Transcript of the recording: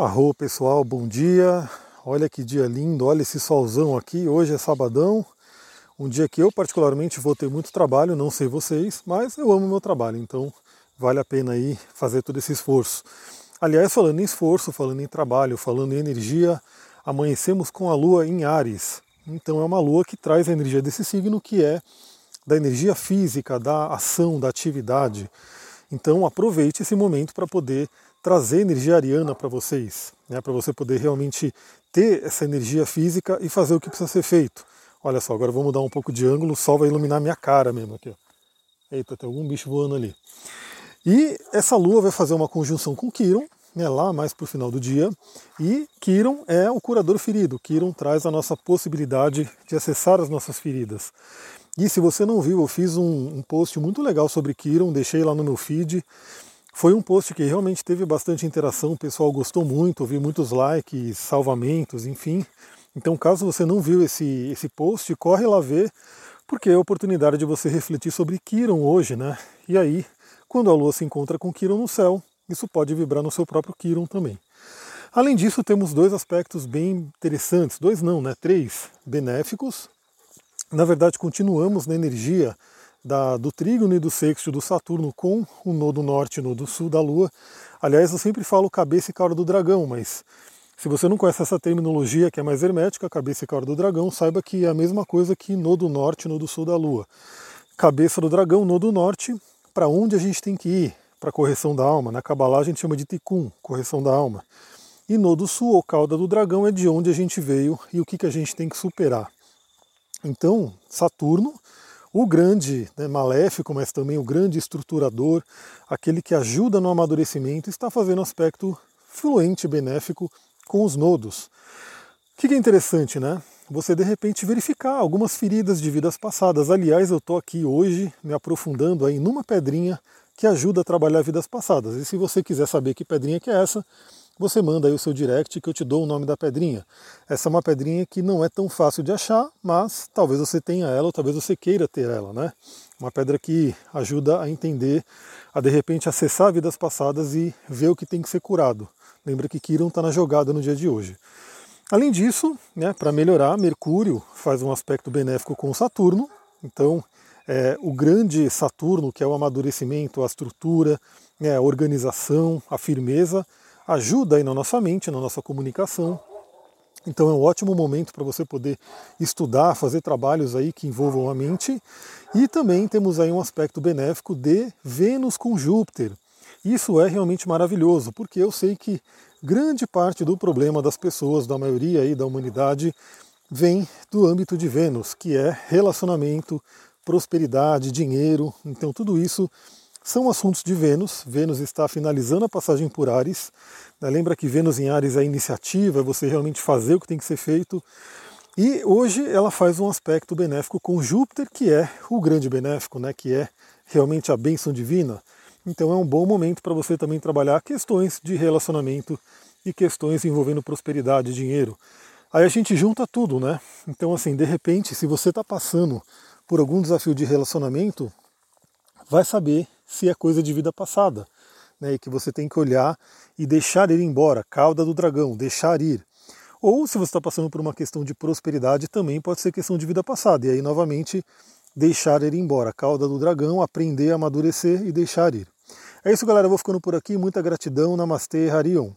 Arro pessoal, bom dia. Olha que dia lindo, olha esse solzão aqui. Hoje é sabadão, um dia que eu particularmente vou ter muito trabalho, não sei vocês, mas eu amo meu trabalho, então vale a pena aí fazer todo esse esforço. Aliás, falando em esforço, falando em trabalho, falando em energia, amanhecemos com a lua em Ares. Então é uma lua que traz a energia desse signo que é da energia física, da ação, da atividade. Então aproveite esse momento para poder trazer energia ariana para vocês, né, para você poder realmente ter essa energia física e fazer o que precisa ser feito. Olha só, agora vou mudar um pouco de ângulo, o sol vai iluminar minha cara mesmo aqui. Eita, tem algum bicho voando ali. E essa lua vai fazer uma conjunção com Quiron, né, lá mais para o final do dia, e Quiron é o curador ferido. Quiron traz a nossa possibilidade de acessar as nossas feridas. E se você não viu, eu fiz um, um post muito legal sobre Quiron, deixei lá no meu feed. Foi um post que realmente teve bastante interação, o pessoal gostou muito, ouvi muitos likes, salvamentos, enfim. Então, caso você não viu esse, esse post, corre lá ver, porque é a oportunidade de você refletir sobre Kiron hoje, né? E aí, quando a Lua se encontra com Kiron no céu, isso pode vibrar no seu próprio Kiron também. Além disso, temos dois aspectos bem interessantes, dois não, né? Três benéficos. Na verdade, continuamos na energia da, do trígono e do sexto do Saturno com o nodo norte e nodo sul da Lua. Aliás, eu sempre falo cabeça e cauda do dragão, mas se você não conhece essa terminologia que é mais hermética, cabeça e cauda do dragão, saiba que é a mesma coisa que nodo norte e nodo sul da Lua. Cabeça do dragão, nodo norte, para onde a gente tem que ir? Para correção da alma. Na Kabbalah a gente chama de tikkun, correção da alma. E nodo sul, ou cauda do dragão, é de onde a gente veio e o que, que a gente tem que superar. Então, Saturno o grande né, maléfico, mas também o grande estruturador, aquele que ajuda no amadurecimento, está fazendo aspecto fluente, benéfico com os nodos. O que é interessante, né? Você de repente verificar algumas feridas de vidas passadas. Aliás, eu estou aqui hoje me aprofundando aí numa pedrinha que ajuda a trabalhar vidas passadas. E se você quiser saber que pedrinha que é essa, você manda aí o seu direct que eu te dou o nome da pedrinha. Essa é uma pedrinha que não é tão fácil de achar, mas talvez você tenha ela ou talvez você queira ter ela, né? Uma pedra que ajuda a entender, a de repente acessar vidas passadas e ver o que tem que ser curado. Lembra que Kiron está na jogada no dia de hoje. Além disso, né, para melhorar, Mercúrio faz um aspecto benéfico com Saturno, então é, o grande Saturno, que é o amadurecimento, a estrutura, né, a organização, a firmeza, ajuda aí na nossa mente, na nossa comunicação. Então é um ótimo momento para você poder estudar, fazer trabalhos aí que envolvam a mente. E também temos aí um aspecto benéfico de Vênus com Júpiter. Isso é realmente maravilhoso, porque eu sei que grande parte do problema das pessoas, da maioria aí da humanidade, vem do âmbito de Vênus, que é relacionamento, prosperidade, dinheiro. Então tudo isso são assuntos de Vênus. Vênus está finalizando a passagem por Ares. Né, lembra que Vênus em Ares é iniciativa, é você realmente fazer o que tem que ser feito. E hoje ela faz um aspecto benéfico com Júpiter, que é o grande benéfico, né, que é realmente a bênção divina. Então é um bom momento para você também trabalhar questões de relacionamento e questões envolvendo prosperidade e dinheiro. Aí a gente junta tudo, né? Então, assim, de repente, se você está passando por algum desafio de relacionamento, vai saber se é coisa de vida passada, né, e que você tem que olhar e deixar ir embora, cauda do dragão, deixar ir. Ou se você está passando por uma questão de prosperidade, também pode ser questão de vida passada, e aí novamente deixar ir embora, cauda do dragão, aprender a amadurecer e deixar ir. É isso, galera. Eu vou ficando por aqui. Muita gratidão. Namastê, Harion.